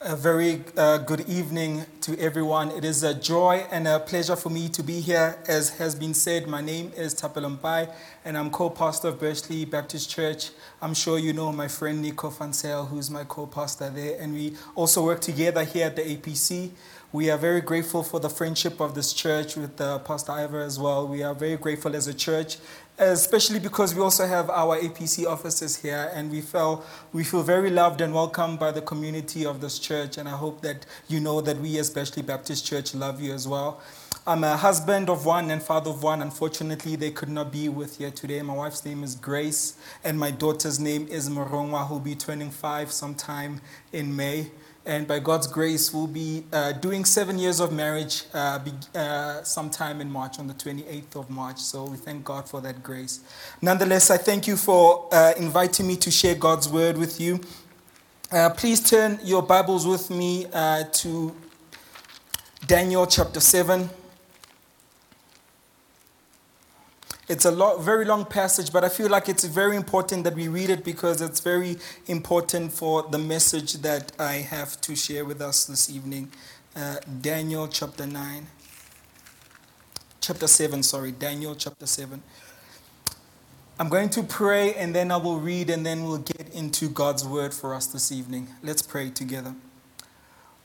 A very uh, good evening to everyone. It is a joy and a pleasure for me to be here. As has been said, my name is Tapelompai and I'm co pastor of Bursley Baptist Church. I'm sure you know my friend Nico Fansel, who's my co pastor there, and we also work together here at the APC. We are very grateful for the friendship of this church with uh, Pastor Ivor as well. We are very grateful as a church especially because we also have our APC offices here, and we feel we feel very loved and welcomed by the community of this church. And I hope that you know that we, especially Baptist Church, love you as well. I'm a husband of one and father of one. Unfortunately, they could not be with here today. My wife's name is Grace, and my daughter's name is Morongwa, who'll be turning five sometime in May and by God's grace, we'll be uh, doing seven years of marriage uh, be, uh, sometime in March, on the 28th of March. So we thank God for that grace. Nonetheless, I thank you for uh, inviting me to share God's word with you. Uh, please turn your Bibles with me uh, to Daniel chapter 7. It's a lot, very long passage, but I feel like it's very important that we read it because it's very important for the message that I have to share with us this evening. Uh, Daniel chapter 9. Chapter 7, sorry, Daniel chapter 7. I'm going to pray and then I will read and then we'll get into God's word for us this evening. Let's pray together.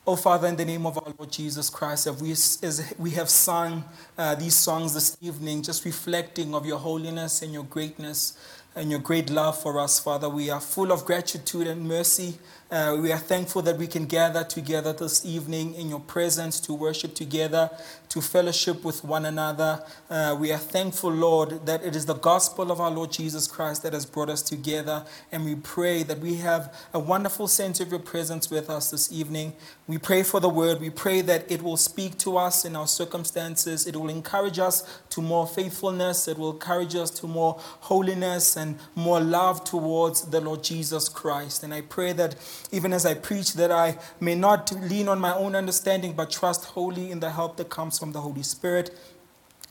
Oh, Father, in the name of our Lord Jesus Christ, as we, as we have sung uh, these songs this evening, just reflecting of your holiness and your greatness and your great love for us, Father, we are full of gratitude and mercy uh, we are thankful that we can gather together this evening in your presence to worship together, to fellowship with one another. Uh, we are thankful, Lord, that it is the gospel of our Lord Jesus Christ that has brought us together. And we pray that we have a wonderful sense of your presence with us this evening. We pray for the word. We pray that it will speak to us in our circumstances. It will encourage us to more faithfulness. It will encourage us to more holiness and more love towards the Lord Jesus Christ. And I pray that even as I preach, that I may not lean on my own understanding, but trust wholly in the help that comes from the Holy Spirit.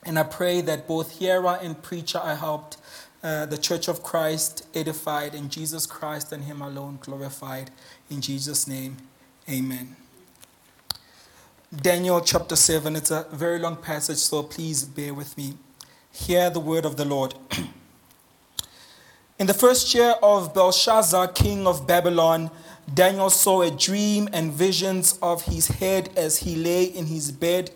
And I pray that both hearer and preacher are helped, uh, the church of Christ edified, and Jesus Christ and Him alone glorified. In Jesus' name, amen. Daniel chapter 7, it's a very long passage, so please bear with me. Hear the word of the Lord. In the first year of Belshazzar, king of Babylon, Daniel saw a dream and visions of his head as he lay in his bed.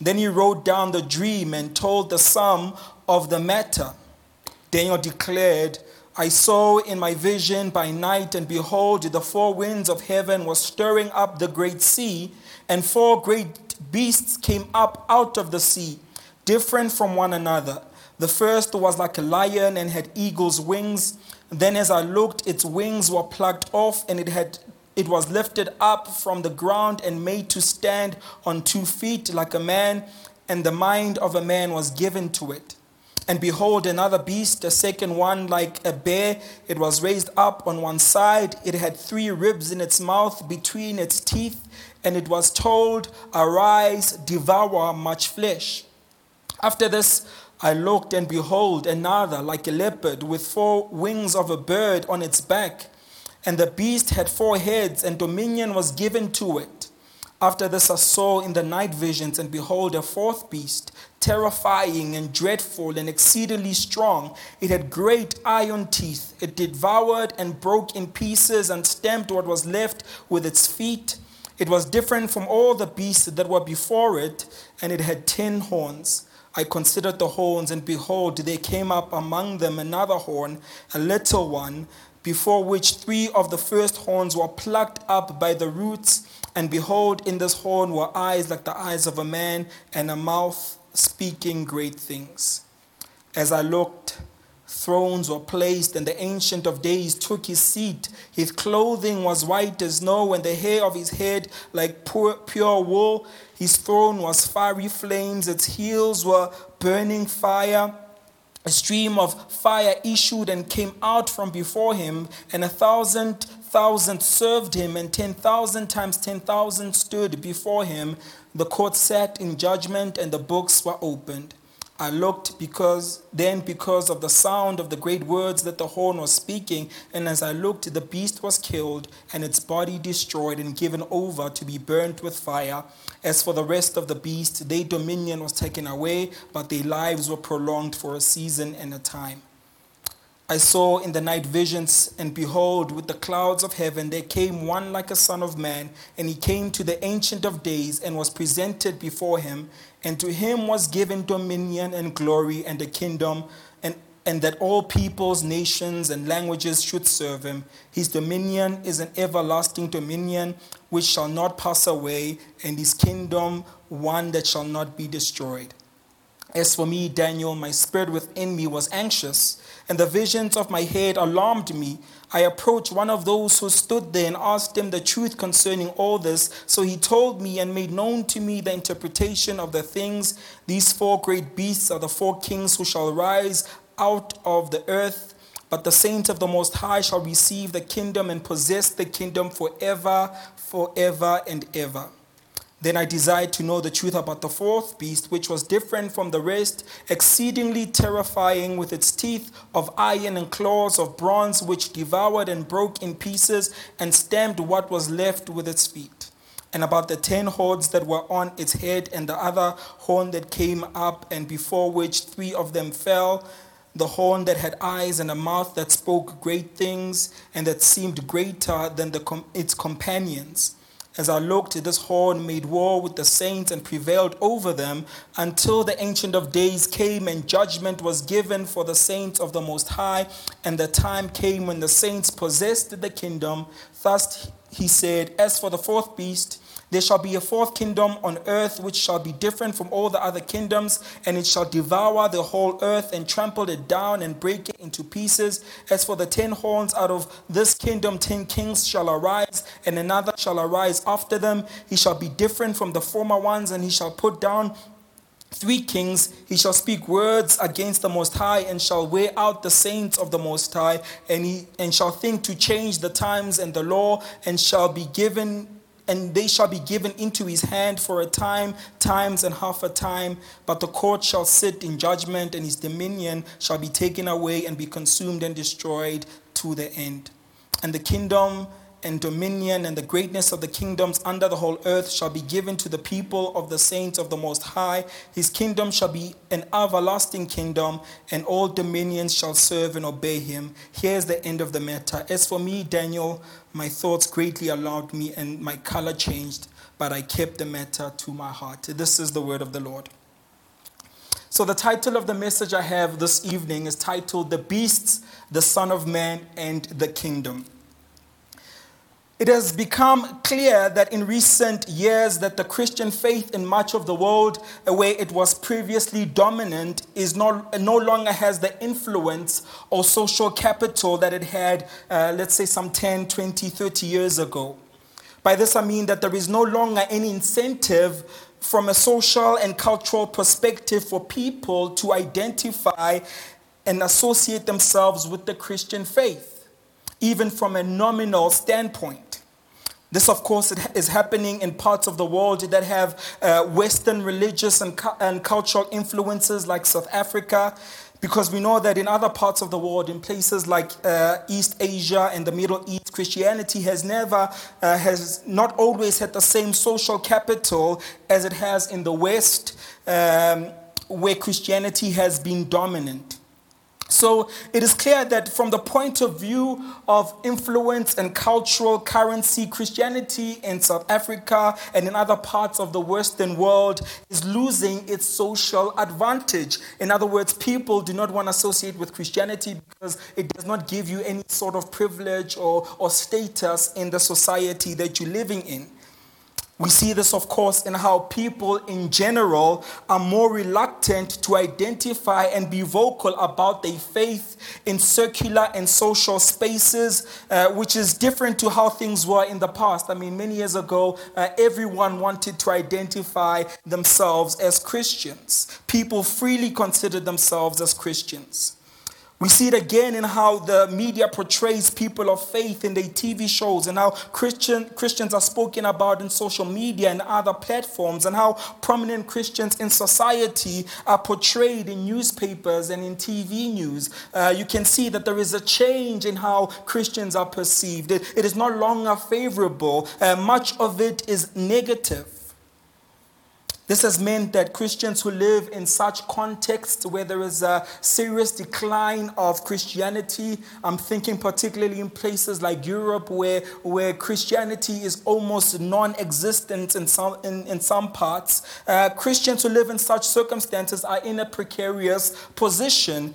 Then he wrote down the dream and told the sum of the matter. Daniel declared, I saw in my vision by night, and behold, the four winds of heaven were stirring up the great sea, and four great beasts came up out of the sea, different from one another. The first was like a lion and had eagle's wings. Then, as I looked, its wings were plucked off, and it had it was lifted up from the ground and made to stand on two feet like a man, and the mind of a man was given to it. And behold, another beast, a second one like a bear, it was raised up on one side. It had three ribs in its mouth between its teeth, and it was told, Arise, devour much flesh. After this, I looked, and behold, another like a leopard with four wings of a bird on its back. And the beast had four heads, and dominion was given to it. After this, I saw in the night visions, and behold, a fourth beast, terrifying and dreadful and exceedingly strong. It had great iron teeth. It devoured and broke in pieces and stamped what was left with its feet. It was different from all the beasts that were before it, and it had ten horns. I considered the horns, and behold, there came up among them another horn, a little one, before which three of the first horns were plucked up by the roots. And behold, in this horn were eyes like the eyes of a man, and a mouth speaking great things. As I looked, thrones were placed, and the Ancient of Days took his seat. His clothing was white as snow, and the hair of his head like pure, pure wool. His throne was fiery flames, its heels were burning fire. A stream of fire issued and came out from before him, and a thousand thousand served him, and ten thousand times ten thousand stood before him. The court sat in judgment, and the books were opened. I looked because then because of the sound of the great words that the horn was speaking, and as I looked, the beast was killed, and its body destroyed and given over to be burnt with fire. As for the rest of the beast, their dominion was taken away, but their lives were prolonged for a season and a time. I saw in the night visions, and behold, with the clouds of heaven there came one like a son of man, and he came to the Ancient of Days and was presented before him, and to him was given dominion and glory and a kingdom, and, and that all peoples, nations, and languages should serve him. His dominion is an everlasting dominion which shall not pass away, and his kingdom one that shall not be destroyed. As for me, Daniel, my spirit within me was anxious, and the visions of my head alarmed me. I approached one of those who stood there and asked him the truth concerning all this. So he told me and made known to me the interpretation of the things. These four great beasts are the four kings who shall rise out of the earth. But the saints of the Most High shall receive the kingdom and possess the kingdom forever, forever, and ever. Then I desired to know the truth about the fourth beast, which was different from the rest, exceedingly terrifying, with its teeth of iron and claws of bronze, which devoured and broke in pieces and stamped what was left with its feet. And about the ten horns that were on its head, and the other horn that came up, and before which three of them fell the horn that had eyes and a mouth that spoke great things and that seemed greater than the, its companions. As I looked, this horn made war with the saints and prevailed over them until the Ancient of Days came and judgment was given for the saints of the Most High. And the time came when the saints possessed the kingdom. Thus he said, As for the fourth beast, there shall be a fourth kingdom on earth which shall be different from all the other kingdoms, and it shall devour the whole earth and trample it down and break it into pieces. As for the ten horns, out of this kingdom ten kings shall arise, and another shall arise after them. He shall be different from the former ones, and he shall put down three kings. He shall speak words against the Most High and shall wear out the saints of the Most High, and he and shall think to change the times and the law, and shall be given and they shall be given into his hand for a time, times and half a time. But the court shall sit in judgment, and his dominion shall be taken away and be consumed and destroyed to the end. And the kingdom and dominion and the greatness of the kingdoms under the whole earth shall be given to the people of the saints of the Most High. His kingdom shall be an everlasting kingdom, and all dominions shall serve and obey him. Here's the end of the matter. As for me, Daniel, my thoughts greatly alarmed me, and my color changed, but I kept the matter to my heart. This is the word of the Lord. So, the title of the message I have this evening is titled The Beasts, the Son of Man, and the Kingdom. It has become clear that in recent years that the Christian faith in much of the world, where it was previously dominant, is no, no longer has the influence or social capital that it had, uh, let's say, some 10, 20, 30 years ago. By this I mean that there is no longer any incentive from a social and cultural perspective for people to identify and associate themselves with the Christian faith, even from a nominal standpoint. This, of course, is happening in parts of the world that have uh, Western religious and, cu- and cultural influences, like South Africa, because we know that in other parts of the world, in places like uh, East Asia and the Middle East, Christianity has never, uh, has not always had the same social capital as it has in the West, um, where Christianity has been dominant. So it is clear that from the point of view of influence and cultural currency, Christianity in South Africa and in other parts of the Western world is losing its social advantage. In other words, people do not want to associate with Christianity because it does not give you any sort of privilege or, or status in the society that you're living in. We see this, of course, in how people in general are more reluctant to identify and be vocal about their faith in circular and social spaces, uh, which is different to how things were in the past. I mean, many years ago, uh, everyone wanted to identify themselves as Christians. People freely considered themselves as Christians. We see it again in how the media portrays people of faith in their TV shows and how Christian, Christians are spoken about in social media and other platforms and how prominent Christians in society are portrayed in newspapers and in TV news. Uh, you can see that there is a change in how Christians are perceived. it, it is no longer favorable. Uh, much of it is negative. This has meant that Christians who live in such contexts where there is a serious decline of Christianity, I'm thinking particularly in places like Europe where, where Christianity is almost non existent in some, in, in some parts, uh, Christians who live in such circumstances are in a precarious position.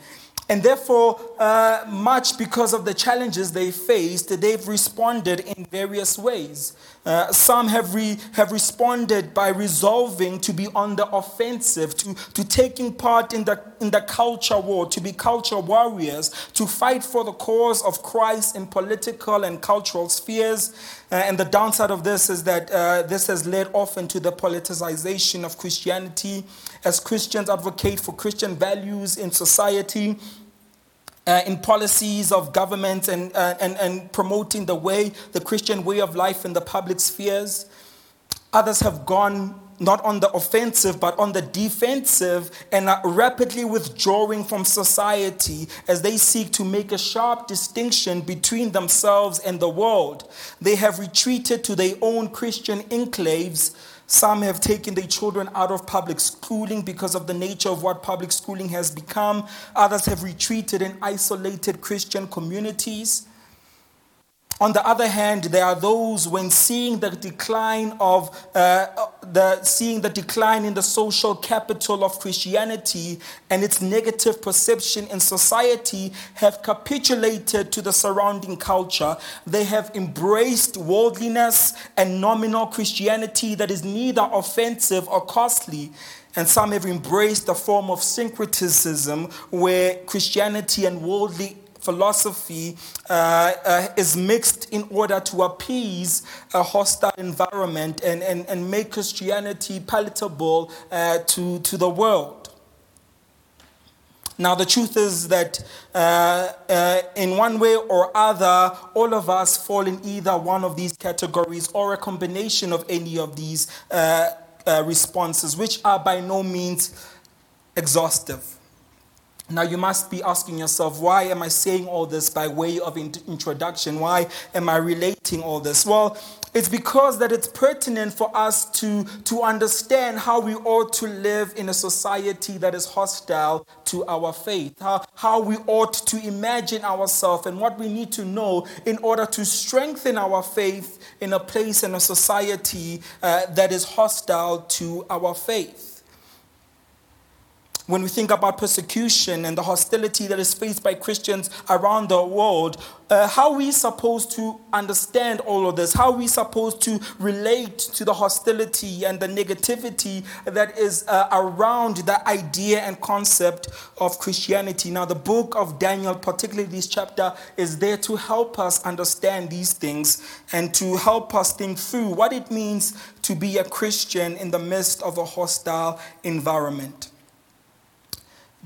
And therefore, uh, much because of the challenges they faced, they've responded in various ways. Uh, some have, re, have responded by resolving to be on the offensive, to, to taking part in the, in the culture war, to be culture warriors, to fight for the cause of Christ in political and cultural spheres. Uh, and the downside of this is that uh, this has led often to the politicization of Christianity as Christians advocate for Christian values in society uh, in policies of government and, uh, and, and promoting the way, the Christian way of life in the public spheres. Others have gone not on the offensive, but on the defensive and are rapidly withdrawing from society as they seek to make a sharp distinction between themselves and the world. They have retreated to their own Christian enclaves some have taken their children out of public schooling because of the nature of what public schooling has become. Others have retreated in isolated Christian communities. On the other hand, there are those when seeing the decline of uh, the seeing the decline in the social capital of Christianity and its negative perception in society have capitulated to the surrounding culture. They have embraced worldliness and nominal Christianity that is neither offensive or costly. And some have embraced a form of syncretism where Christianity and worldly philosophy uh, uh, is mixed in order to appease a hostile environment and, and, and make Christianity palatable uh, to, to the world. Now, the truth is that uh, uh, in one way or other, all of us fall in either one of these categories or a combination of any of these uh, responses, which are by no means exhaustive. Now, you must be asking yourself, why am I saying all this by way of introduction? Why am I relating all this? Well, it's because that it's pertinent for us to, to understand how we ought to live in a society that is hostile to our faith, how, how we ought to imagine ourselves, and what we need to know in order to strengthen our faith in a place and a society uh, that is hostile to our faith when we think about persecution and the hostility that is faced by Christians around the world, uh, how are we supposed to understand all of this? How are we supposed to relate to the hostility and the negativity that is uh, around the idea and concept of Christianity? Now, the book of Daniel, particularly this chapter, is there to help us understand these things and to help us think through what it means to be a Christian in the midst of a hostile environment.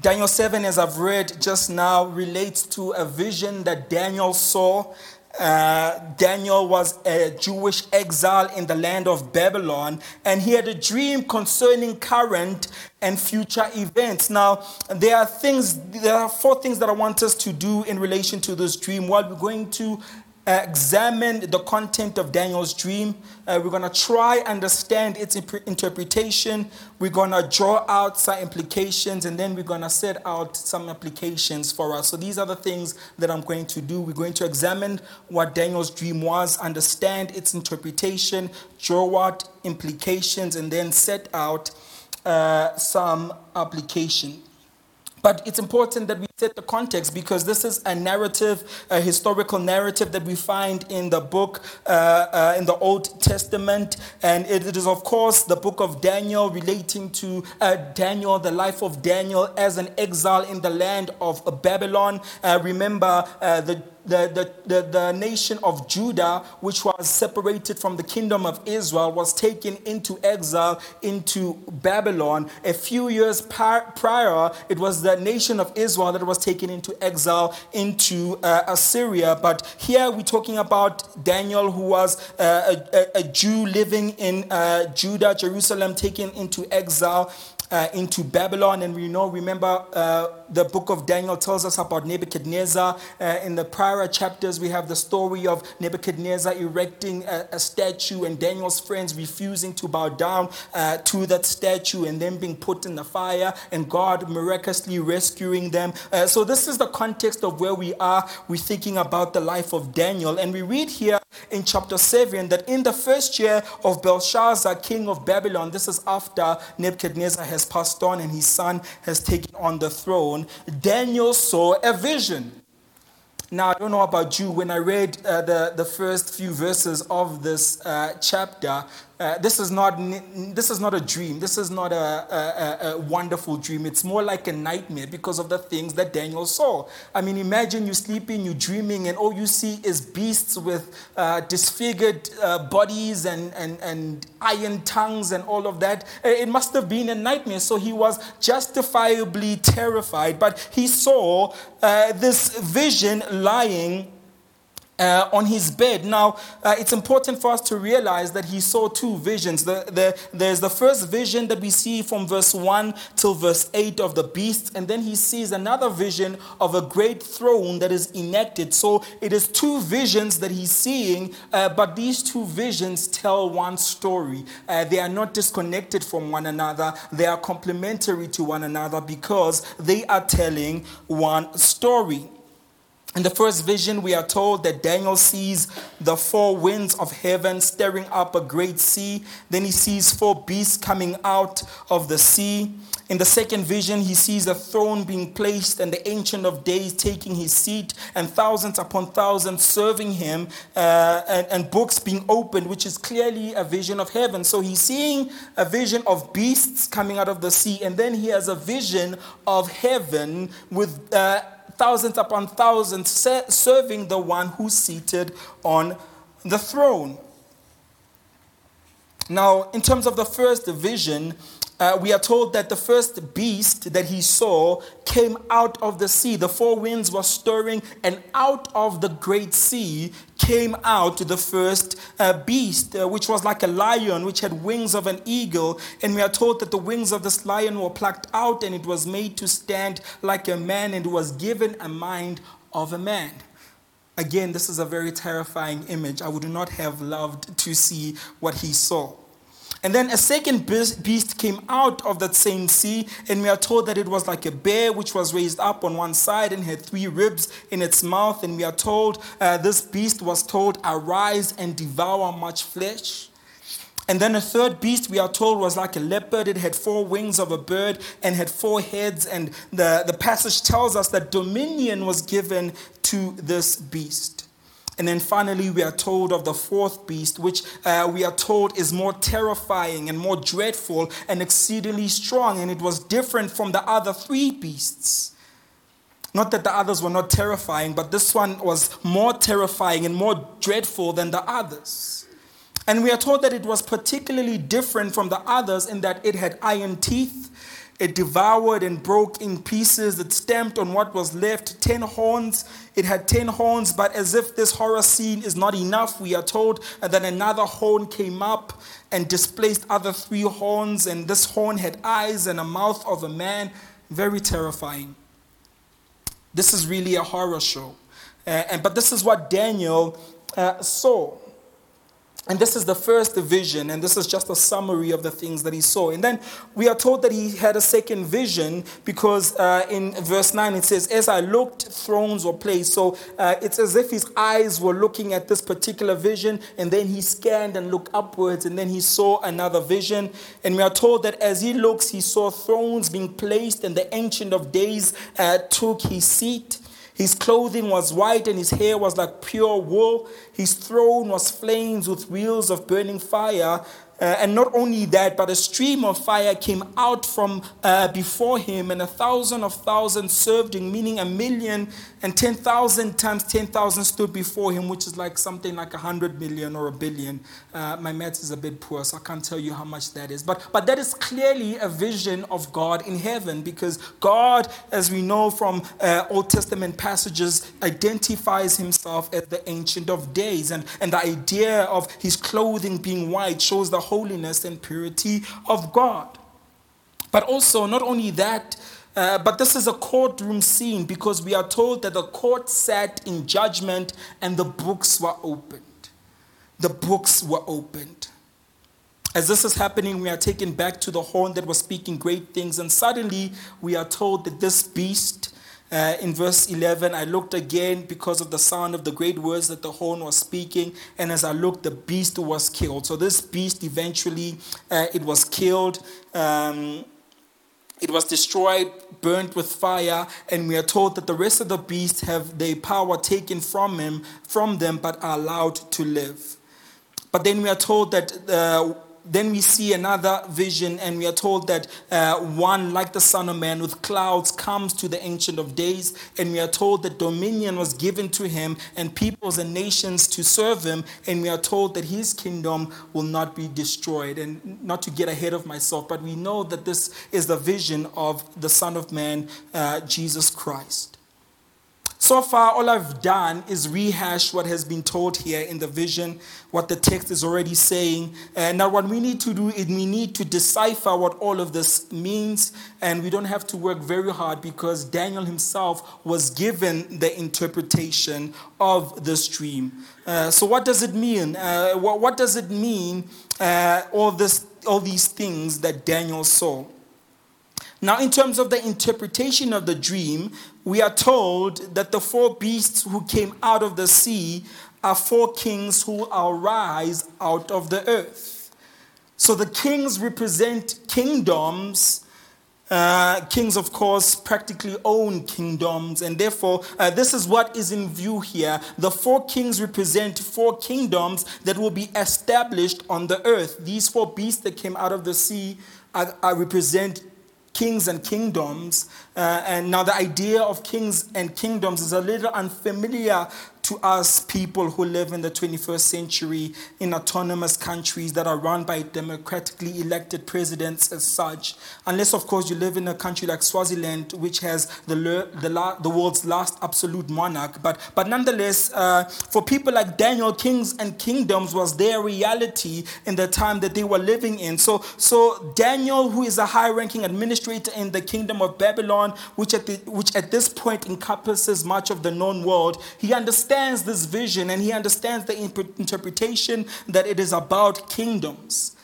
Daniel 7, as I've read just now, relates to a vision that Daniel saw. Uh, Daniel was a Jewish exile in the land of Babylon, and he had a dream concerning current and future events. Now, there are things, there are four things that I want us to do in relation to this dream. While we're going to examine the content of Daniel's dream. Uh, we're going to try understand its imp- interpretation. We're going to draw out some implications, and then we're going to set out some applications for us. So these are the things that I'm going to do. We're going to examine what Daniel's dream was, understand its interpretation, draw out implications, and then set out uh, some application. But it's important that we set the context because this is a narrative, a historical narrative that we find in the book, uh, uh, in the Old Testament. And it is, of course, the book of Daniel relating to uh, Daniel, the life of Daniel as an exile in the land of Babylon. Uh, remember, uh, the the, the, the, the, nation of Judah, which was separated from the kingdom of Israel, was taken into exile into Babylon. A few years prior, it was the nation of Israel that was taken into exile into uh, Assyria. But here we're talking about Daniel, who was uh, a, a, Jew living in uh, Judah, Jerusalem, taken into exile uh, into Babylon. And we know, remember, uh, the book of Daniel tells us about Nebuchadnezzar. Uh, in the prior chapters, we have the story of Nebuchadnezzar erecting a, a statue and Daniel's friends refusing to bow down uh, to that statue and then being put in the fire and God miraculously rescuing them. Uh, so, this is the context of where we are. We're thinking about the life of Daniel. And we read here in chapter 7 that in the first year of Belshazzar, king of Babylon, this is after Nebuchadnezzar has passed on and his son has taken on the throne, Daniel saw a vision. Now, I don't know about you, when I read uh, the, the first few verses of this uh, chapter, uh, this is not this is not a dream. This is not a, a, a, wonderful dream. It's more like a nightmare because of the things that Daniel saw. I mean, imagine you sleeping, you dreaming, and all you see is beasts with uh, disfigured uh, bodies and, and, and iron tongues and all of that. Uh, it must have been a nightmare. So he was justifiably terrified. But he saw uh, this vision lying uh, on his bed. Now, uh, it's important for us to realize that he saw two visions. The, the, there's the first vision that we see from verse 1 till verse 8 of the beast, and then he sees another vision of a great throne that is enacted. So it is two visions that he's seeing, uh, but these two visions tell one story. Uh, they are not disconnected from one another, they are complementary to one another because they are telling one story. In the first vision, we are told that Daniel sees the four winds of heaven stirring up a great sea. Then he sees four beasts coming out of the sea. In the second vision, he sees a throne being placed and the Ancient of Days taking his seat, and thousands upon thousands serving him, uh, and, and books being opened, which is clearly a vision of heaven. So he's seeing a vision of beasts coming out of the sea, and then he has a vision of heaven with. Uh, thousands upon thousands, serving the one who's seated on the throne. Now, in terms of the first vision, uh, we are told that the first beast that he saw came out of the sea. The four winds were stirring, and out of the great sea came out the first uh, beast, uh, which was like a lion, which had wings of an eagle. And we are told that the wings of this lion were plucked out, and it was made to stand like a man, and was given a mind of a man. Again, this is a very terrifying image. I would not have loved to see what he saw. And then a second beast came out of that same sea, and we are told that it was like a bear which was raised up on one side and had three ribs in its mouth. And we are told uh, this beast was told, Arise and devour much flesh. And then a third beast, we are told, was like a leopard. It had four wings of a bird and had four heads. And the, the passage tells us that dominion was given to this beast. And then finally, we are told of the fourth beast, which uh, we are told is more terrifying and more dreadful and exceedingly strong. And it was different from the other three beasts. Not that the others were not terrifying, but this one was more terrifying and more dreadful than the others. And we are told that it was particularly different from the others in that it had iron teeth it devoured and broke in pieces. It stamped on what was left. Ten horns. It had ten horns, but as if this horror scene is not enough, we are told that another horn came up and displaced other three horns, and this horn had eyes and a mouth of a man. Very terrifying. This is really a horror show. Uh, and, but this is what Daniel uh, saw. And this is the first vision, and this is just a summary of the things that he saw. And then we are told that he had a second vision because uh, in verse 9 it says, As I looked, thrones were placed. So uh, it's as if his eyes were looking at this particular vision, and then he scanned and looked upwards, and then he saw another vision. And we are told that as he looks, he saw thrones being placed, and the Ancient of Days uh, took his seat. His clothing was white and his hair was like pure wool. His throne was flames with wheels of burning fire. Uh, and not only that, but a stream of fire came out from uh, before him, and a thousand of thousands served him, meaning a million and 10,000 times 10,000 stood before him, which is like something like a hundred million or a billion. Uh, my maths is a bit poor, so I can't tell you how much that is. But, but that is clearly a vision of God in heaven because God, as we know from uh, Old Testament passages, identifies himself as the Ancient of Days. And, and the idea of his clothing being white shows the holiness and purity of God. But also, not only that, uh, but this is a courtroom scene because we are told that the court sat in judgment and the books were opened. The books were opened. As this is happening, we are taken back to the horn that was speaking great things, and suddenly we are told that this beast, uh, in verse 11, I looked again because of the sound of the great words that the horn was speaking, and as I looked, the beast was killed. So this beast eventually, uh, it was killed. Um, it was destroyed, burnt with fire, and we are told that the rest of the beasts have their power taken from him, from them, but are allowed to live. But then we are told that uh, then we see another vision, and we are told that uh, one, like the Son of Man, with clouds comes to the Ancient of Days, and we are told that dominion was given to him, and peoples and nations to serve him, and we are told that his kingdom will not be destroyed. And not to get ahead of myself, but we know that this is the vision of the Son of Man, uh, Jesus Christ. So far, all I've done is rehash what has been told here in the vision, what the text is already saying. And now, what we need to do is we need to decipher what all of this means. And we don't have to work very hard because Daniel himself was given the interpretation of this dream. Uh, so, what does it mean? Uh, what, what, does it mean, uh, all, this, all these things that Daniel saw? Now, in terms of the interpretation of the dream, we are told that the four beasts who came out of the sea are four kings who arise out of the earth. So the kings represent kingdoms. Uh, kings, of course, practically own kingdoms, and therefore, uh, this is what is in view here. The four kings represent four kingdoms that will be established on the earth. These four beasts that came out of the sea are, are represent kings and kingdoms. Uh, and now the idea of kings and kingdoms is a little unfamiliar to us people who live in the 21st century in autonomous countries that are run by democratically elected presidents as such. Unless, of course, you live in a country like Swaziland, which has the, the, the world's last absolute monarch. But, but nonetheless, uh, for people like Daniel, kings and kingdoms was their reality in the time that they were living in. So, so Daniel, who is a high ranking administrator in the kingdom of Babylon, which at, the, which at this point encompasses much of the known world, he understands understands this vision and he understands the interpretation that it is about kingdoms.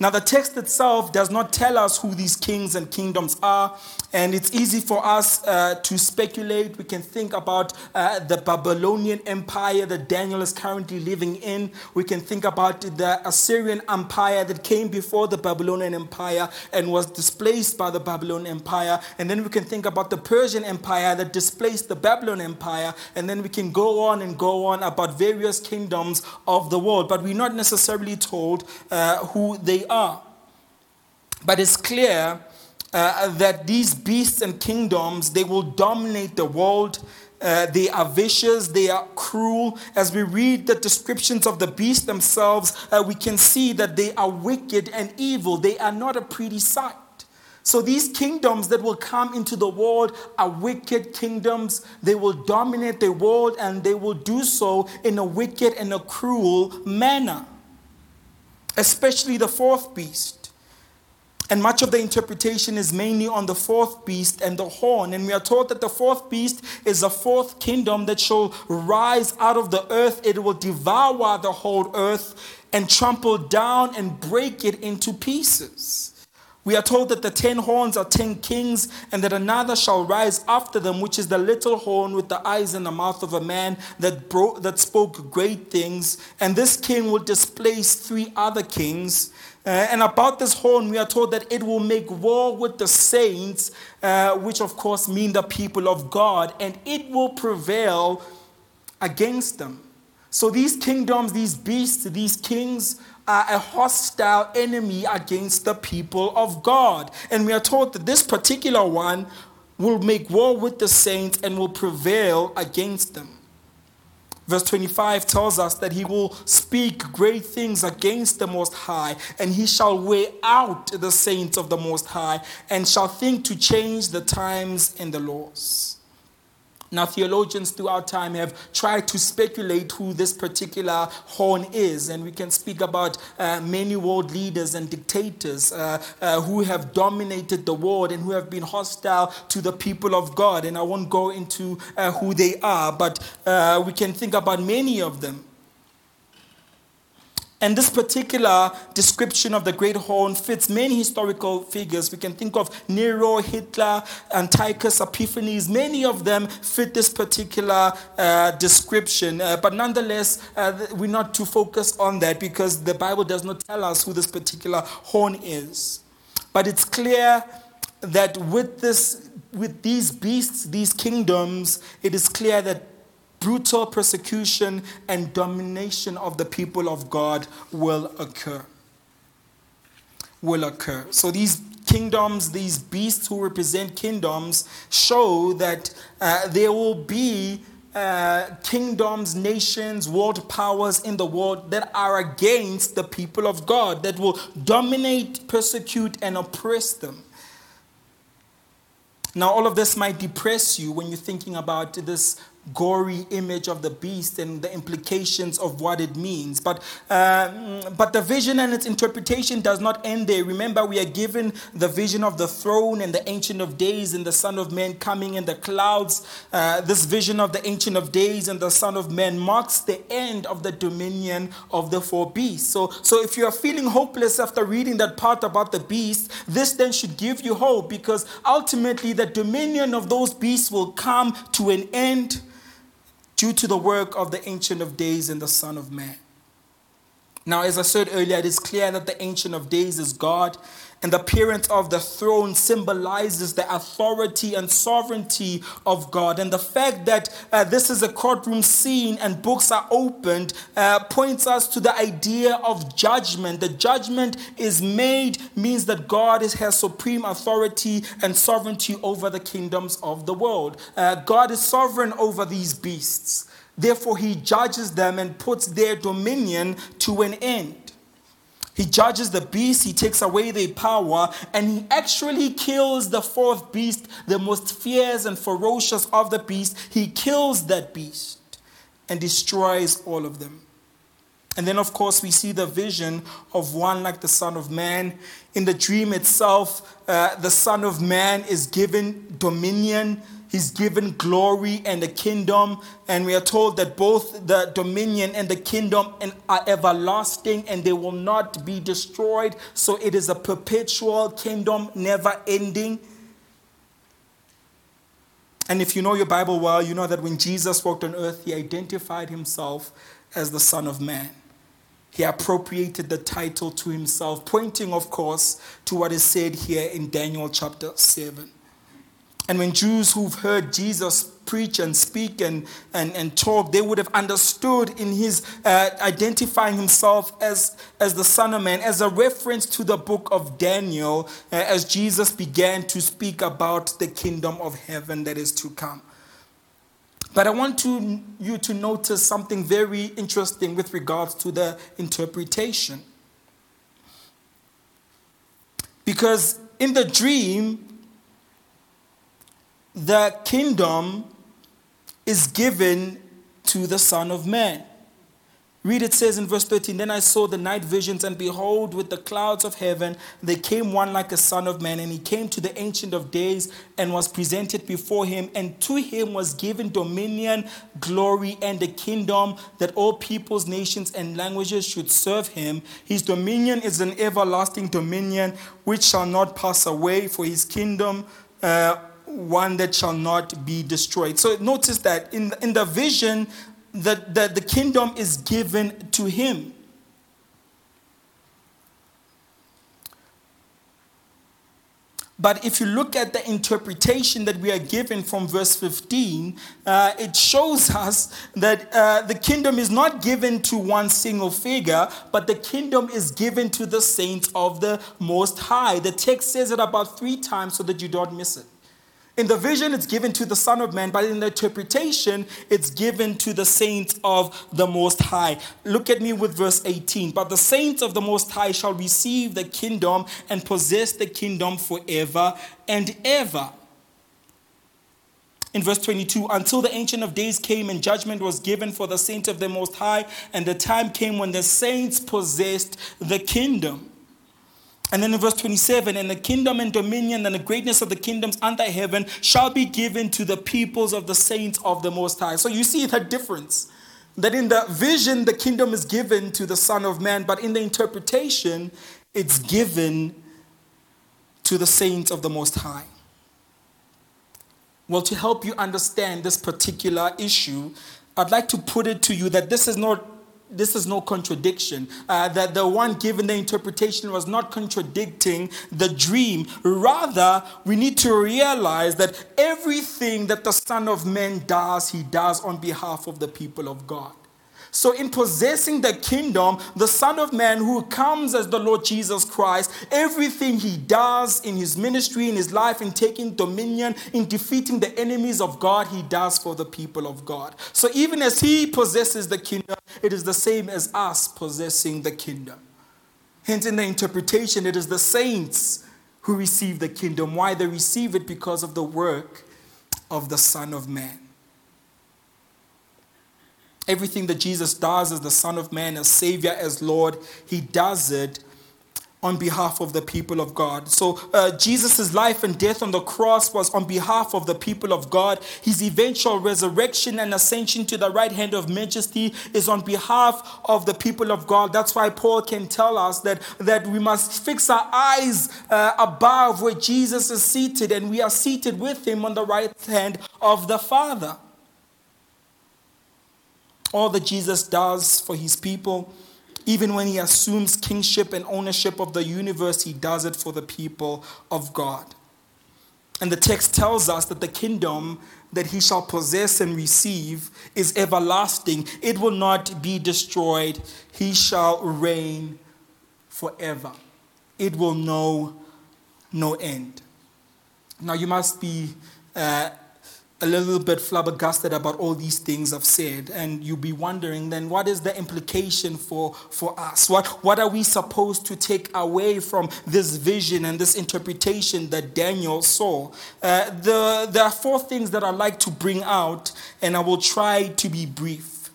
Now, the text itself does not tell us who these kings and kingdoms are, and it's easy for us uh, to speculate. We can think about uh, the Babylonian Empire that Daniel is currently living in. We can think about the Assyrian Empire that came before the Babylonian Empire and was displaced by the Babylonian Empire. And then we can think about the Persian Empire that displaced the Babylonian Empire. And then we can go on and go on about various kingdoms of the world. But we're not necessarily told uh, who they are. But it's clear uh, that these beasts and kingdoms, they will dominate the world. Uh, they are vicious, they are cruel. As we read the descriptions of the beasts themselves, uh, we can see that they are wicked and evil. They are not a pretty sight. So, these kingdoms that will come into the world are wicked kingdoms. They will dominate the world and they will do so in a wicked and a cruel manner especially the fourth beast. And much of the interpretation is mainly on the fourth beast and the horn. And we are taught that the fourth beast is a fourth kingdom that shall rise out of the earth. It will devour the whole earth and trample down and break it into pieces. We are told that the ten horns are ten kings, and that another shall rise after them, which is the little horn with the eyes and the mouth of a man that, that spoke great things. And this king will displace three other kings. Uh, and about this horn, we are told that it will make war with the saints, uh, which of course mean the people of God, and it will prevail against them. So these kingdoms, these beasts, these kings are a hostile enemy against the people of God. And we are told that this particular one will make war with the saints and will prevail against them. Verse 25 tells us that he will speak great things against the Most High, and he shall weigh out the saints of the Most High, and shall think to change the times and the laws. Now, theologians throughout time have tried to speculate who this particular horn is, and we can speak about uh, many world leaders and dictators uh, uh, who have dominated the world and who have been hostile to the people of God. And I won't go into uh, who they are, but uh, we can think about many of them. And this particular description of the Great Horn fits many historical figures. We can think of Nero, Hitler, Antiochus Epiphanes. Many of them fit this particular uh, description. Uh, but nonetheless, uh, we're not to focus on that because the Bible does not tell us who this particular horn is. But it's clear that with, this, with these beasts, these kingdoms, it is clear that brutal persecution and domination of the people of God will occur. Will occur. So these kingdoms, these beasts who represent kingdoms, show that uh, there will be uh, kingdoms, nations, world powers in the world that are against the people of God, that will dominate, persecute, and oppress them. Now, all of this might depress you when you're thinking about this gory image of the beast and the implications of what it means. But, uh, but the vision and its interpretation does not end there. Remember, we are given the vision of the throne and the Ancient of Days and the Son of Man coming in the clouds. Uh, this vision of the Ancient of Days and the Son of Man marks the end of the dominion of the four beasts. So, so if you are feeling hopeless after reading that part about the beast, this then should give you hope because ultimately the dominion of those beasts will come to an end due to the work of the Ancient of Days and the Son of Man. Now, as I said earlier, it is clear that the Ancient of Days is God and the appearance of the throne symbolizes the authority and sovereignty of God. And the fact that uh, this is a courtroom scene and books are opened uh, points us to the idea of judgment. The judgment is made means that God is, has supreme authority and sovereignty over the kingdoms of the world. Uh, God is sovereign over these beasts. Therefore, he judges them and puts their dominion to an end. He judges the beast, he takes away their power, and he actually kills the fourth beast, the most fierce and ferocious of the beasts. He kills that beast and destroys all of them. And then, of course, we see the vision of one like the Son of Man. In the dream itself, uh, the Son of Man is given dominion He's given glory and the kingdom. And we are told that both the dominion and the kingdom are everlasting and they will not be destroyed. So it is a perpetual kingdom, never ending. And if you know your Bible well, you know that when Jesus walked on earth, he identified himself as the Son of Man. He appropriated the title to himself, pointing, of course, to what is said here in Daniel chapter 7. And when Jews who've heard Jesus preach and speak and, and, and talk, they would have understood in his uh, identifying himself as, as the Son of Man, as a reference to the book of Daniel, uh, as Jesus began to speak about the kingdom of heaven that is to come. But I want to, you to notice something very interesting with regards to the interpretation. Because in the dream, the kingdom is given to the Son of Man. Read it says in verse 13 Then I saw the night visions, and behold, with the clouds of heaven, there came one like a son of man, and he came to the Ancient of Days and was presented before him. And to him was given dominion, glory, and a kingdom that all peoples, nations, and languages should serve him. His dominion is an everlasting dominion which shall not pass away, for his kingdom. Uh, one that shall not be destroyed. So notice that in, in the vision, that the, the kingdom is given to him. But if you look at the interpretation that we are given from verse 15, uh, it shows us that uh, the kingdom is not given to one single figure, but the kingdom is given to the saints of the Most High. The text says it about three times so that you don't miss it. In the vision, it's given to the Son of Man, but in the interpretation, it's given to the saints of the Most High. Look at me with verse 18. But the saints of the Most High shall receive the kingdom and possess the kingdom forever and ever. In verse 22, until the Ancient of Days came and judgment was given for the saints of the Most High, and the time came when the saints possessed the kingdom. And then in verse 27, and the kingdom and dominion and the greatness of the kingdoms under heaven shall be given to the peoples of the saints of the Most High. So you see that difference. That in the vision, the kingdom is given to the Son of Man, but in the interpretation, it's given to the saints of the Most High. Well, to help you understand this particular issue, I'd like to put it to you that this is not this is no contradiction. Uh, that the one given the interpretation was not contradicting the dream. Rather, we need to realize that everything that the Son of Man does, he does on behalf of the people of God. So, in possessing the kingdom, the Son of Man who comes as the Lord Jesus Christ, everything he does in his ministry, in his life, in taking dominion, in defeating the enemies of God, he does for the people of God. So, even as he possesses the kingdom, it is the same as us possessing the kingdom. Hence, in the interpretation, it is the saints who receive the kingdom. Why they receive it? Because of the work of the Son of Man. Everything that Jesus does as the Son of Man, as Savior, as Lord, He does it on behalf of the people of God. So, uh, Jesus' life and death on the cross was on behalf of the people of God. His eventual resurrection and ascension to the right hand of majesty is on behalf of the people of God. That's why Paul can tell us that, that we must fix our eyes uh, above where Jesus is seated, and we are seated with him on the right hand of the Father all that Jesus does for his people, even when he assumes kingship and ownership of the universe, he does it for the people of God. And the text tells us that the kingdom that he shall possess and receive is everlasting, it will not be destroyed. He shall reign forever, it will know no end. Now, you must be. Uh, a little bit flabbergasted about all these things I've said, and you'll be wondering then what is the implication for, for us? What, what are we supposed to take away from this vision and this interpretation that Daniel saw? Uh, the, there are four things that I'd like to bring out, and I will try to be brief.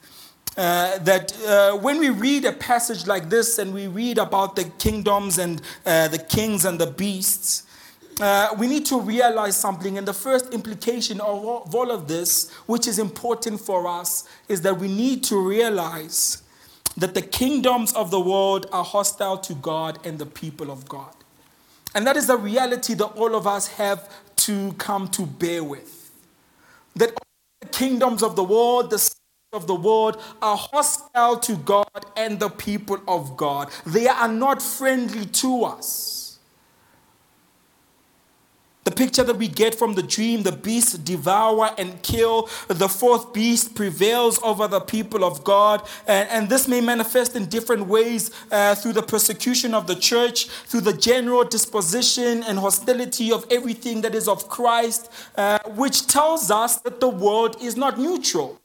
Uh, that uh, when we read a passage like this and we read about the kingdoms and uh, the kings and the beasts, uh, we need to realize something. And the first implication of all, of all of this, which is important for us, is that we need to realize that the kingdoms of the world are hostile to God and the people of God. And that is the reality that all of us have to come to bear with. That the kingdoms of the world, the of the world are hostile to God and the people of God. They are not friendly to us. The picture that we get from the dream the beasts devour and kill. The fourth beast prevails over the people of God. And, and this may manifest in different ways uh, through the persecution of the church, through the general disposition and hostility of everything that is of Christ, uh, which tells us that the world is not neutral.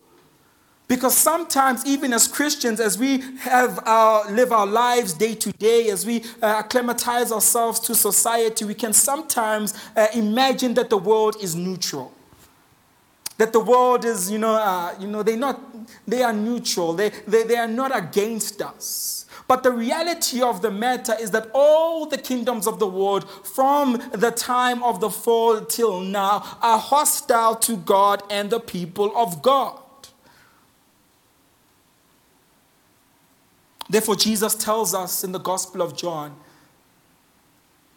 Because sometimes, even as Christians, as we have our, live our lives day to day, as we uh, acclimatize ourselves to society, we can sometimes uh, imagine that the world is neutral. That the world is, you know, uh, you know, they not, they are neutral. They, they, they are not against us. But the reality of the matter is that all the kingdoms of the world, from the time of the fall till now, are hostile to God and the people of God. Therefore, Jesus tells us in the Gospel of John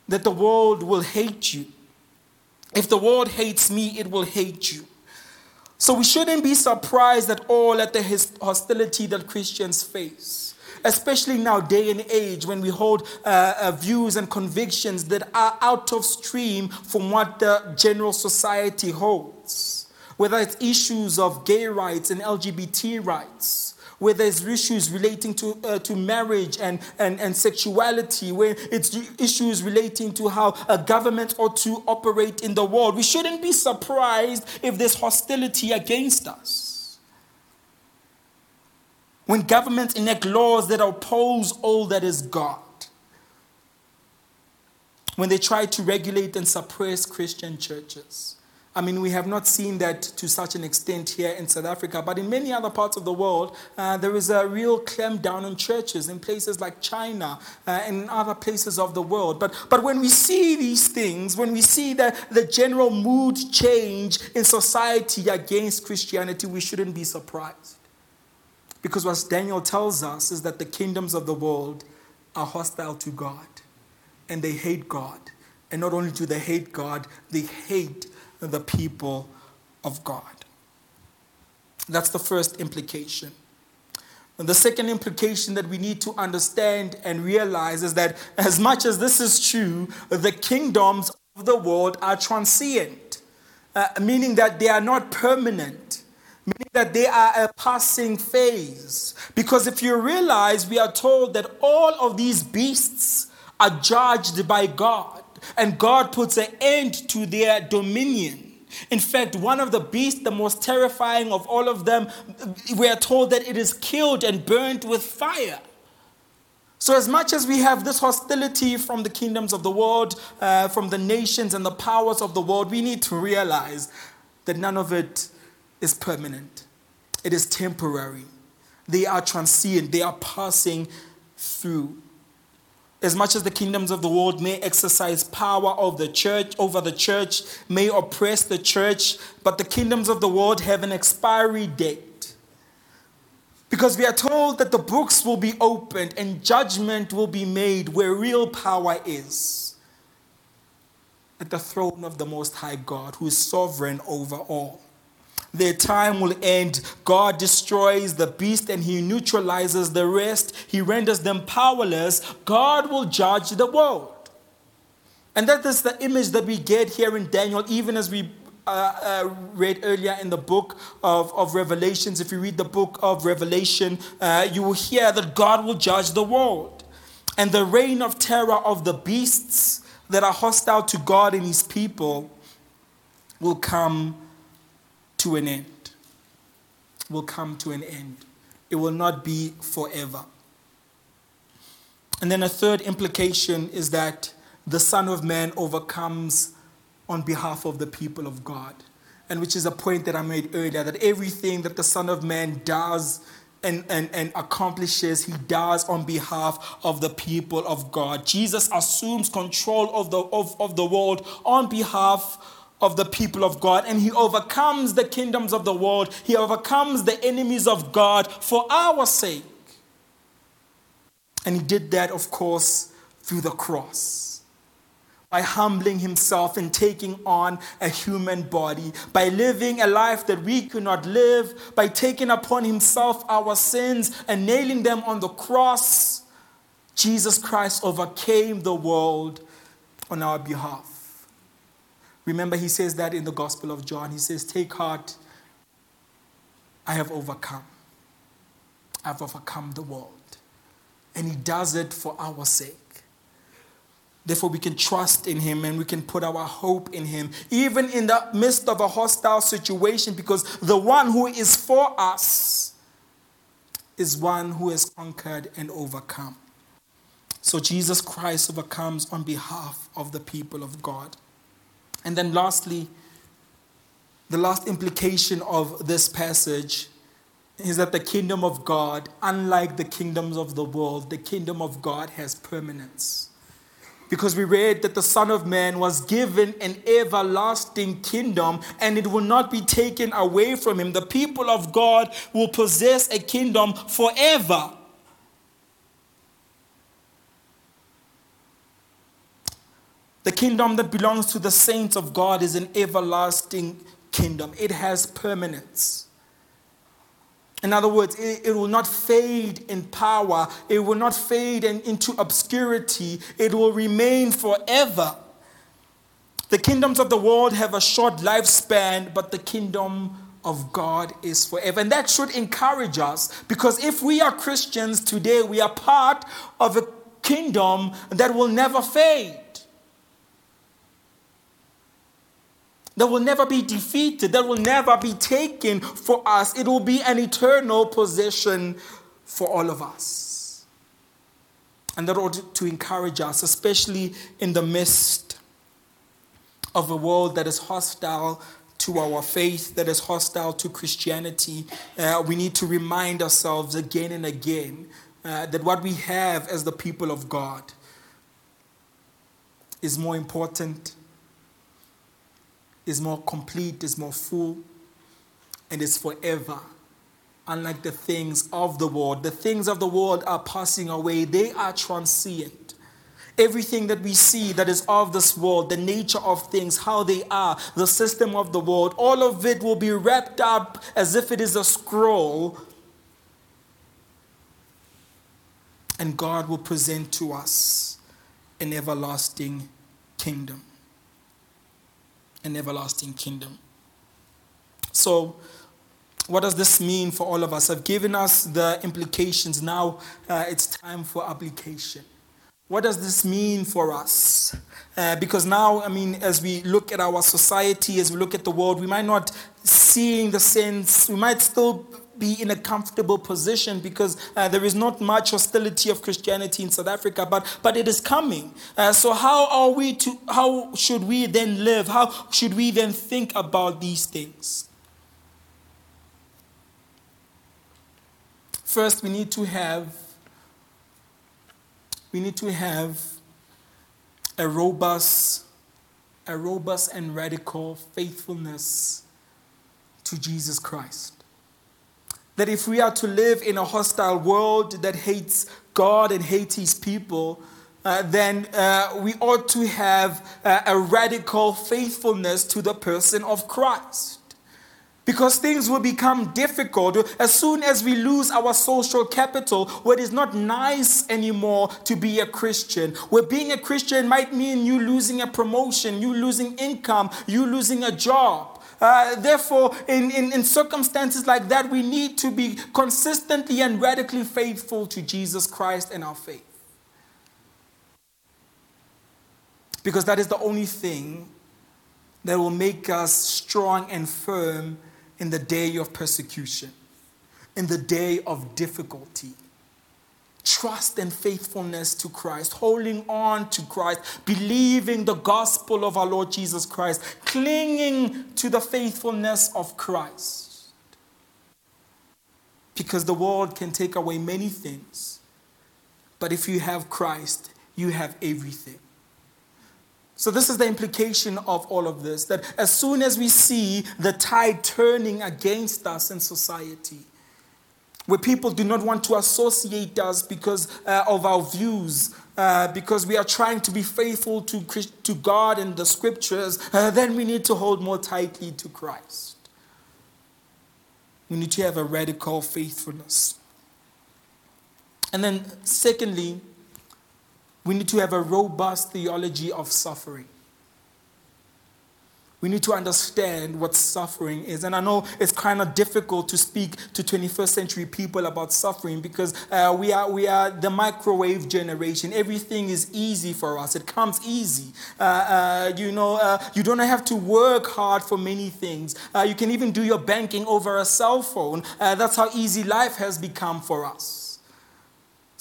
that the world will hate you. If the world hates me, it will hate you. So we shouldn't be surprised at all at the hostility that Christians face. especially now, day and age, when we hold uh, uh, views and convictions that are out of stream from what the general society holds. Whether it's issues of gay rights and LGBT rights, where there's issues relating to, uh, to marriage and, and, and sexuality, where it's issues relating to how a government ought to operate in the world. We shouldn't be surprised if there's hostility against us. When governments enact laws that oppose all that is God, when they try to regulate and suppress Christian churches I mean, we have not seen that to such an extent here in South Africa, but in many other parts of the world, uh, there is a real clampdown on churches in places like China uh, and other places of the world. But, but when we see these things, when we see the, the general mood change in society against Christianity, we shouldn't be surprised. Because what Daniel tells us is that the kingdoms of the world are hostile to God and they hate God. And not only do they hate God, they hate the people of God. That's the first implication. And the second implication that we need to understand and realize is that as much as this is true, the kingdoms of the world are transient, uh, meaning that they are not permanent, meaning that they are a passing phase. Because if you realize, we are told that all of these beasts are judged by God and God puts an end to their dominion. In fact, one of the beasts, the most terrifying of all of them, we are told that it is killed and burnt with fire. So, as much as we have this hostility from the kingdoms of the world, uh, from the nations and the powers of the world, we need to realize that none of it is permanent, it is temporary. They are transient, they are passing through as much as the kingdoms of the world may exercise power of the church over the church may oppress the church but the kingdoms of the world have an expiry date. Because we are told that the books will be opened and judgment will be made where real power is at the throne of the most high god who is sovereign over all their time will end. God destroys the beast and he neutralizes the rest. He renders them powerless. God will judge the world. And that is the image that we get here in Daniel, even as we uh, uh, read earlier in the book of, of Revelations. If you read the book of Revelation, uh, you will hear that God will judge the world. And the reign of terror of the beasts that are hostile to God and his people will come to an end. Will come to an end. It will not be forever. And then a third implication is that the Son of Man overcomes on behalf of the people of God. And which is a point that I made earlier that everything that the Son of Man does and, and, and accomplishes, he does on behalf of the people of God. Jesus assumes control of the, of, of the world on behalf of the people of God and he overcomes the kingdoms of the world. He overcomes the enemies of God for our sake. And he did that, of course, through the cross. By humbling himself and taking on a human body, by living a life that we could not live, by taking upon himself our sins and nailing them on the cross, Jesus Christ overcame the world on our behalf. Remember, he says that in the Gospel of John. He says, Take heart, I have overcome. I've overcome the world. And he does it for our sake. Therefore, we can trust in him and we can put our hope in him, even in the midst of a hostile situation, because the one who is for us is one who has conquered and overcome. So, Jesus Christ overcomes on behalf of the people of God. And then, lastly, the last implication of this passage is that the kingdom of God, unlike the kingdoms of the world, the kingdom of God has permanence. Because we read that the Son of Man was given an everlasting kingdom and it will not be taken away from him. The people of God will possess a kingdom forever. The kingdom that belongs to the saints of God is an everlasting kingdom, it has permanence. In other words, it, it, will not fade in power, it will not fade in, into obscurity, it will remain forever. The kingdoms of the world have a short lifespan, but the kingdom of God is forever. And that should encourage us because if we are Christians today, we are part of a kingdom that will never fade. That will never be defeated, that will never be taken for us. It will be an eternal possession for all of us. And that ought to encourage us, especially in the midst of a world that is hostile to our faith, that is hostile to Christianity. Uh, we need to remind ourselves again and again uh, that what we have as the people of God is more important is more complete, is more full, and is forever. Unlike the things of the world, the things of the world are passing away, they are transient. Everything that we see that is of this world, the nature of things, how they are, the system of the world, all of it will be wrapped up as if it is a scroll. And God will present to us an everlasting kingdom an everlasting kingdom. So, what does this mean for all of us? I've given us the implications. Now uh, it's time for application. What does this mean for us? Uh, because now, I mean, as we look at our society, as we look at the world, we might not seeing the sense, we might still be in a comfortable position because uh, there is not much hostility of Christianity in South Africa, but, but it is coming. Uh, so how are we to, how should we then live? How should we then think about these things? First, we need to have we need to have a robust, a robust and radical faithfulness to Jesus Christ. That if we are to live in a hostile world that hates God and hates his people, uh, then uh, we ought to have uh, a radical faithfulness to the person of Christ. Because things will become difficult as soon as we lose our social capital, where it is not nice anymore to be a Christian. Where being a Christian might mean you losing a promotion, you losing income, you losing a job. Uh, therefore, in, in, in circumstances like that, we need to be consistently and radically faithful to Jesus Christ and our faith. Because that is the only thing that will make us strong and firm in the day of persecution, in the day of difficulty trust and faithfulness to Christ, holding on to Christ, believing the gospel of our Lord Jesus Christ, clinging to the faithfulness of Christ. Because the world can take away many things, but if you have Christ, you have everything. So, this is the implication of all of this that as soon as we see the tide turning against us in society, where people do not want to associate us because uh, of our views, uh, because we are trying to be faithful to, to God and the scriptures, uh, then we need to hold more tightly to Christ. We need to have a radical faithfulness. And then, secondly, we need to have a robust theology of suffering we need to understand what suffering is. And I know it's kind of difficult to speak to 21st century people about suffering because uh, we, are, we are the microwave generation. Everything is easy for us, it comes easy. Uh, uh, you know, uh, you don't have to work hard for many things. Uh, you can even do your banking over a cell phone. Uh, that's how easy life has become for us.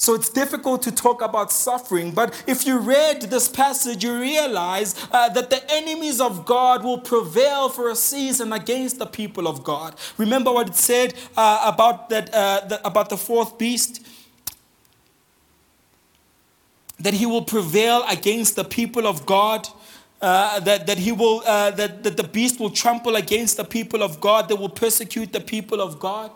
So it's difficult to talk about suffering, but if you read this passage, you realize uh, that the enemies of God will prevail for a season against the people of God. Remember what it said uh, about, that, uh, the, about the fourth beast? That he will prevail against the people of God. Uh, that, that he will uh, that, that the beast will trample against the people of God, that will persecute the people of God.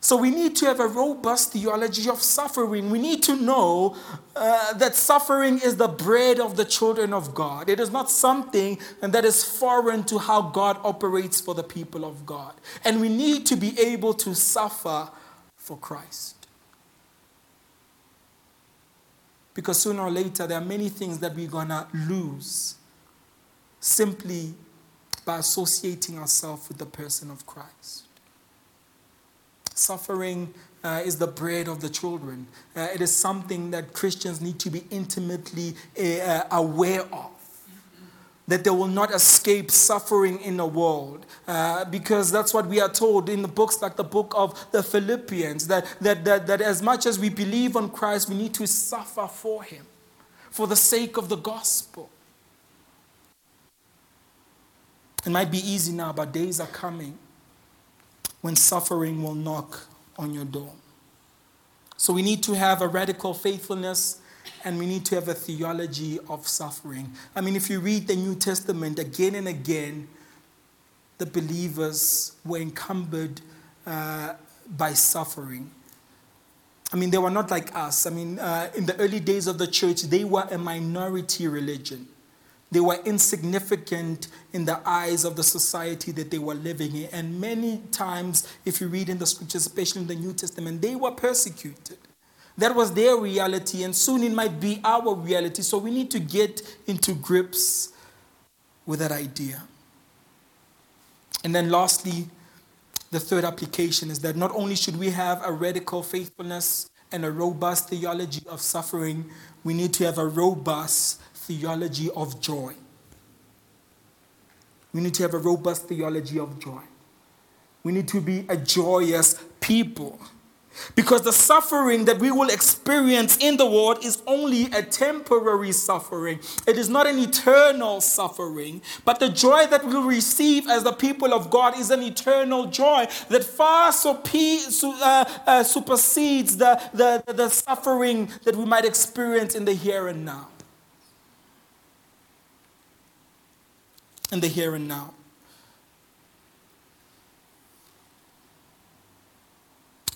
So we need to have a robust theology of suffering. We need to know uh, that suffering is the bread of the children of God. It is not something that is foreign to how God operates for the people of God. And we need to be able to suffer for Christ. Because sooner or later, there are many things that we're going to lose simply by associating ourselves with the person of Christ. Suffering uh, is the bread of the children. Uh, it is something that Christians need to be intimately uh, aware of. That they will not escape suffering in the world. Uh, because that's what we are told in the books like the book of the Philippians that, that, that, that as much as we believe on Christ, we need to suffer for Him for the sake of the gospel. It might be easy now, but days are coming when suffering will knock on your door. So we need to have a radical faithfulness and we need to have a theology of suffering. I mean, if you read the New Testament again and again, the believers were encumbered uh, by suffering. I mean, they were not like us. I mean, uh, in the early days of the church, they were a minority religion. They were insignificant in the eyes of the society that they were living in. And many times, if you read in the scriptures, especially in the New Testament, they were persecuted. That was their reality, and soon it might be our reality. So we need to get into grips with that idea. And then, lastly, the third application is that not only should we have a radical faithfulness and a robust theology of suffering, we need to have a robust theology of joy. We need to have a robust theology of joy. We need to be a joyous people. Because the suffering that we will experience in the world is only a temporary suffering. It is not an eternal suffering. But the joy that we receive as the people of God is an eternal joy that far uh, uh, supersedes the, the, the suffering that we might experience in the here and now. In the here and now.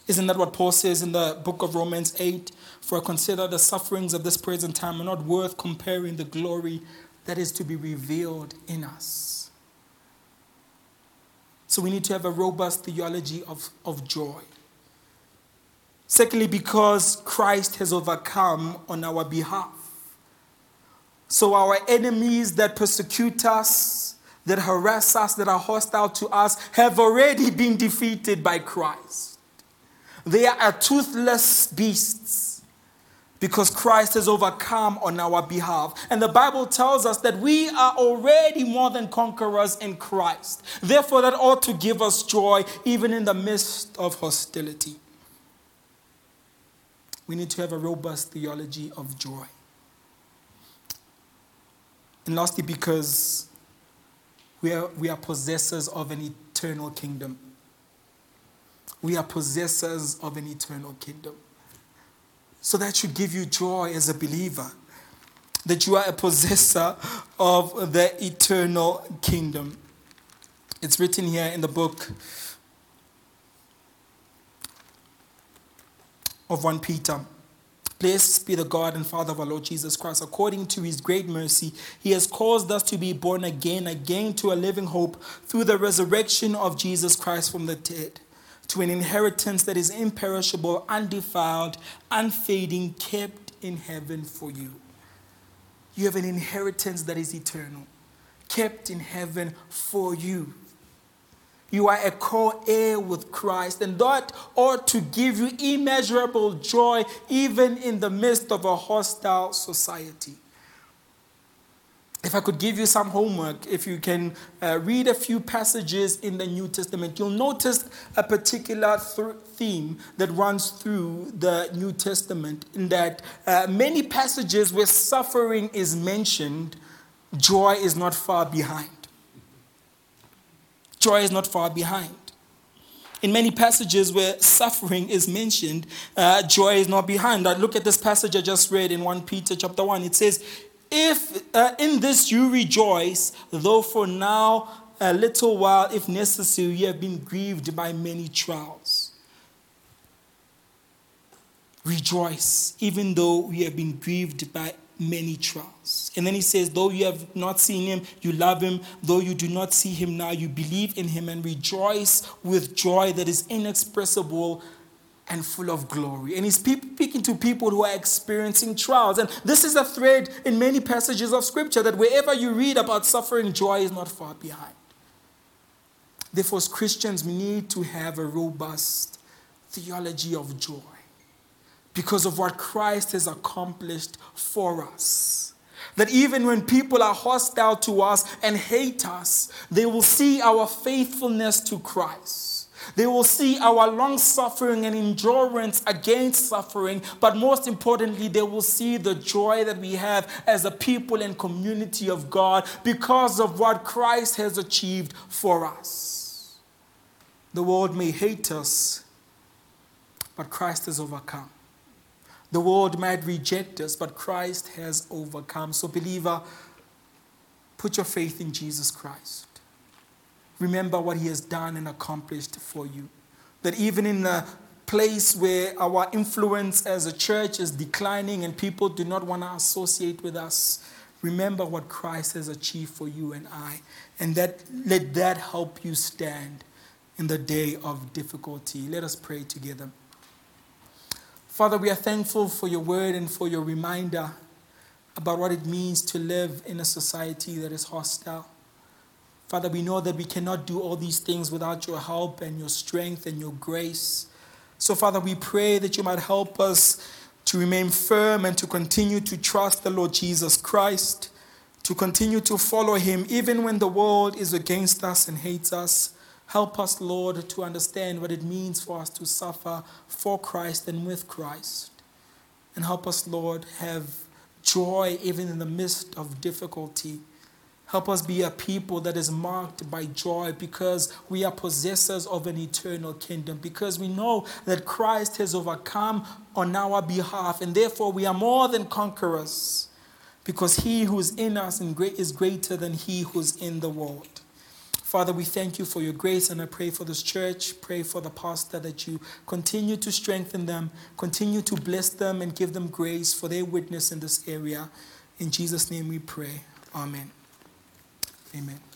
Isn't that what Paul says in the book of Romans 8? For consider the sufferings of this present time are not worth comparing the glory that is to be revealed in us. So we need to have a robust theology of, of joy. Secondly, because Christ has overcome on our behalf. So our enemies that persecute us, that harass us, that are hostile to us, have already been defeated by Christ. They are toothless beasts because Christ has overcome on our behalf. And the Bible tells us that we are already more than conquerors in Christ. Therefore, that ought to give us joy even in the midst of hostility. We need to have a robust theology of joy. And lastly, because we are, we are possessors of an eternal kingdom. We are possessors of an eternal kingdom. So that should give you joy as a believer that you are a possessor of the eternal kingdom. It's written here in the book of 1 Peter. Blessed be the God and Father of our Lord Jesus Christ. According to his great mercy, he has caused us to be born again, again to a living hope through the resurrection of Jesus Christ from the dead, to an inheritance that is imperishable, undefiled, unfading, kept in heaven for you. You have an inheritance that is eternal, kept in heaven for you. You are a co heir with Christ, and that ought to give you immeasurable joy even in the midst of a hostile society. If I could give you some homework, if you can uh, read a few passages in the New Testament, you'll notice a particular th- theme that runs through the New Testament in that uh, many passages where suffering is mentioned, joy is not far behind. Joy is not far behind. In many passages where suffering is mentioned, uh, joy is not behind. I look at this passage I just read in 1 Peter chapter 1. It says, If uh, in this you rejoice, though for now a little while, if necessary, you have been grieved by many trials. Rejoice, even though we have been grieved by many trials. And then he says, Though you have not seen him, you love him. Though you do not see him now, you believe in him and rejoice with joy that is inexpressible and full of glory. And he's speaking to people who are experiencing trials. And this is a thread in many passages of scripture that wherever you read about suffering, joy is not far behind. Therefore, as Christians, we need to have a robust theology of joy because of what Christ has accomplished for us. That even when people are hostile to us and hate us, they will see our faithfulness to Christ. They will see our long suffering and endurance against suffering, but most importantly, they will see the joy that we have as a people and community of God because of what Christ has achieved for us. The world may hate us, but Christ has overcome. The world might reject us, but Christ has overcome. So, believer, put your faith in Jesus Christ. Remember what he has done and accomplished for you. That even in the place where our influence as a church is declining and people do not want to associate with us, remember what Christ has achieved for you and I. And that, let that help you stand in the day of difficulty. Let us pray together. Father, we are thankful for your word and for your reminder about what it means to live in a society that is hostile. Father, we know that we cannot do all these things without your help and your strength and your grace. So, Father, we pray that you might help us to remain firm and to continue to trust the Lord Jesus Christ, to continue to follow him even when the world is against us and hates us. Help us, Lord, to understand what it means for us to suffer for Christ and with Christ. And help us, Lord, have joy even in the midst of difficulty. Help us be a people that is marked by joy because we are possessors of an eternal kingdom, because we know that Christ has overcome on our behalf, and therefore we are more than conquerors, because he who is in us is greater than he who is in the world. Father, we thank you for your grace, and I pray for this church. Pray for the pastor that you continue to strengthen them, continue to bless them, and give them grace for their witness in this area. In Jesus' name we pray. Amen. Amen.